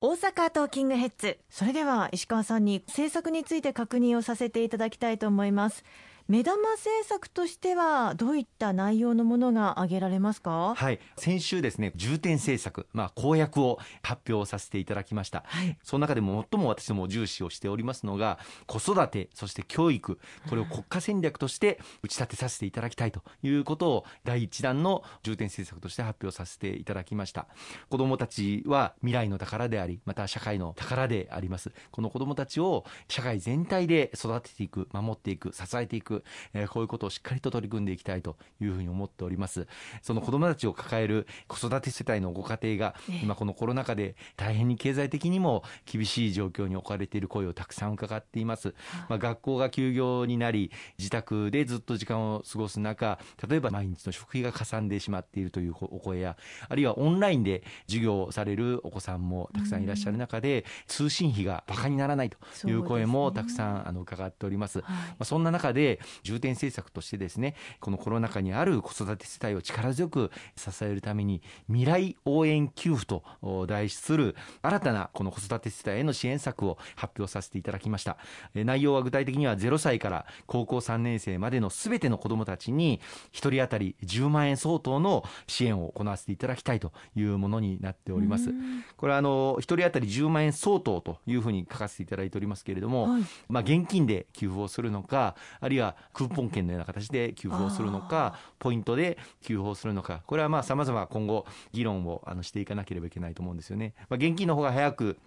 大阪トーキングヘッズ。それでは石川さんに政策について確認をさせていただきたいと思います。目玉政策としてはどういった内容のものが挙げられますか？はい。先週ですね重点政策まあ公約を発表させていただきました、はい、その中でも最も私ども重視をしておりますのが子育てそして教育。これを国家戦略として打ち立てさせていただきたいということを第一弾の重点政策として発表させていただきました。子どもたちは未来の宝でありまた社会の宝であります。この子どもたちを社会全体で育てていく守っていく支えていくえー、こういうことをしっかりと取り組んでいきたいというふうに思っております。その子どもたちを抱える子育て世帯のご家庭が今このコロナ禍で大変に経済的にも厳しい状況に置かれている声をたくさん伺っています、まあ、学校が休業になり自宅でずっと時間を過ごす中例えば毎日の食費がかさんでしまっているというお声やあるいはオンラインで授業をされるお子さんもたくさんいらっしゃる中で通信費がバカにならないという声もたくさんあの伺っております、まあ、そんな中で重点政策としてですねこのコロナ禍にある子育て世帯を力強く支えるために未来応援給付と題する新たなこの子育て世帯への支援策を発表させていただきました。内容は具体的には0歳から高校3年生までのすべての子どもたちに1人当たり10万円相当の支援を行わせていただきたいというものになっております。これはあの1人当たり10万円相当というふうに書かせていただいておりますけれども、はい、まあ現金で給付をするのかあるいはクーポン券のような形で給付をするのかポイントで給付をするのかこれはまあ様々今後議論をあのしていかなければいけないと思うんですよね。まあ、現金の方が早く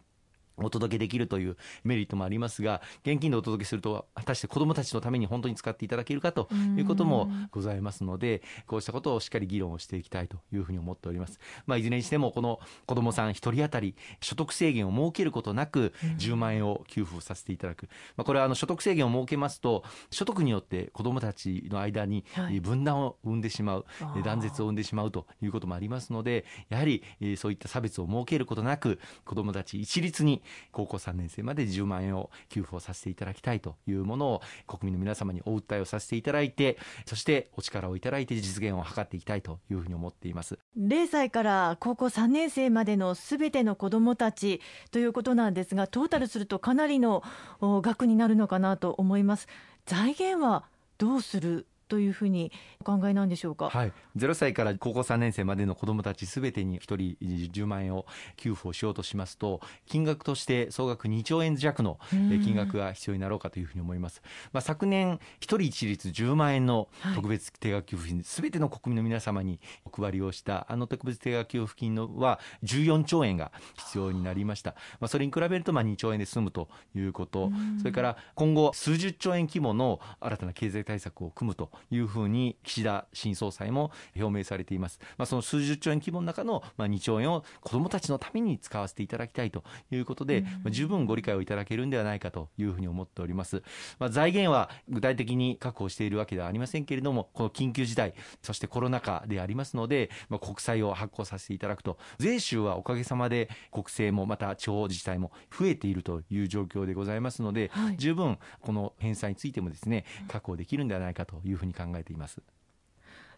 お届けできるというメリットもありますが現金でお届けすると果たして子どもたちのために本当に使っていただけるかということもございますのでこうしたことをしっかり議論をしていきたいというふうに思っております、まあ、いずれにしてもこの子どもさん1人当たり所得制限を設けることなく10万円を給付させていただく、まあ、これはあの所得制限を設けますと所得によって子どもたちの間に分断を生んでしまう、はい、断絶を生んでしまうということもありますのでやはりそういった差別を設けることなく子どもたち一律に高校3年生まで10万円を給付をさせていただきたいというものを国民の皆様にお訴えをさせていただいてそしてお力をいただいて実現を図っていきたいというふうに思っています。0歳から高校3年生までのすべての子どもたちということなんですがトータルするとかなりの額になるのかなと思います。財源はどうするというふうにお考えなんでしょうか、はい、0歳から高校3年生までの子どもたちすべてに1人10万円を給付をしようとしますと金額として総額2兆円弱の金額が必要になろうかというふうに思います、まあ、昨年1人一律10万円の特別定額給付金すべての国民の皆様にお配りをしたあの特別定額給付金のは14兆円が必要になりました、まあ、それに比べるとまあ2兆円で済むということ。それから今後数十兆円規模の新たな経済対策を組むというふうに岸田新総裁も表明されています。まあ、その数十兆円規模の中のまあ2兆円を子どもたちのために使わせていただきたいということで、まあ、十分ご理解をいただけるんではないかというふうに思っております。まあ、財源は具体的に確保しているわけではありませんけれども、この緊急事態、そしてコロナ禍でありますので、まあ、国債を発行させていただくと、税収はおかげさまで国政もまた地方自治体も増えているという状況でございますので、はい、十分この返済についてもですね、確保できるんではないかというふうに考えています。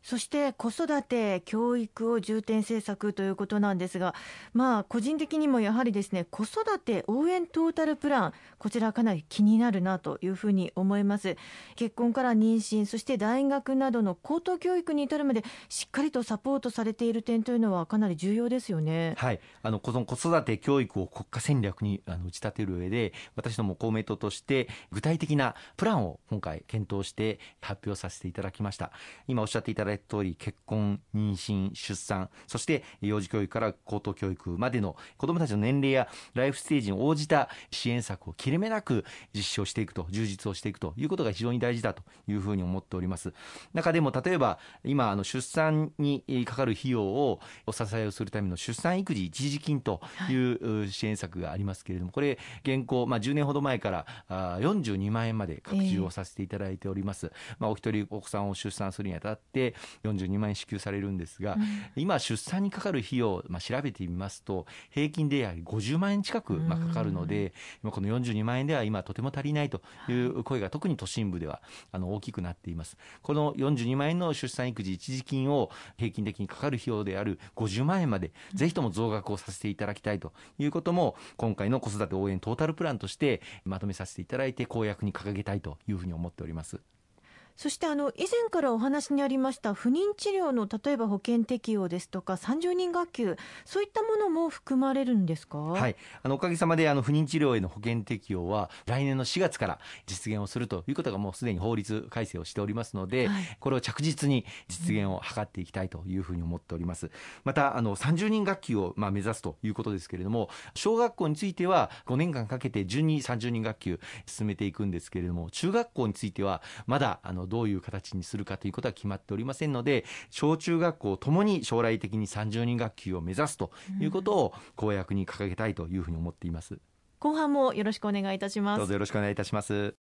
そして子育て、教育を重点政策ということなんですが、まあ、個人的にもやはりですね子育て応援トータルプラン、こちらかなり気になるなというふうに思います。結婚から妊娠、そして大学などの高等教育に至るまで、しっかりとサポートされている点というのは、かなり重要ですよね。はい、あの子育て教育を国家戦略にあの打ち立てる上で、私ども公明党として具体的なプランを今回検討して発表させていただきました。今おっしゃっていただいた通り結婚妊娠出産。そして幼児教育から高等教育までの子どもたちの年齢やライフステージに応じた支援策を切れ目なく実施をしていくと充実をしていくということが非常に大事だというふうに思っております。中でも例えば今あの出産にかかる費用をお支えをするための出産育児一時金という支援策がありますけれどもこれ現行、まあ、10年ほど前から42万円まで拡充をさせていただいております、まあ、お一人お子さんを出産するにあたって42万円支給されるんですが、うん、今出産にかかる費用、まあ、調べてみますと平均でやはり50万円近く、まあ、かかるので、うん、この42万円では今とても足りないという声が特に都心部ではあの大きくなっています。この42万円の出産育児一時金を平均的にかかる費用である50万円までぜひとも増額をさせていただきたいということも今回の子育て応援トータルプランとしてまとめさせていただいて公約に掲げたいというふうに思っております。そしてあの以前からお話にありました不妊治療の例えば保険適用ですとか30人学級そういったものも含まれるんですか、はい、あのおかげさまであの不妊治療への保険適用は来年の4月から実現をするということがもうすでに法律改正をしておりますので、はい、これを着実に実現を図っていきたいというふうに思っております。またあの30人学級をまあ目指すということですけれども小学校については5年間かけて順に30人学級進めていくんですけれども中学校についてはまだあののどういう形にするかということは決まっておりませんので小中学校ともに将来的に30人学級を目指すということを公約に掲げたいというふうに思っています。後半もよろしくお願いいたします。どうぞよろしくお願いいたします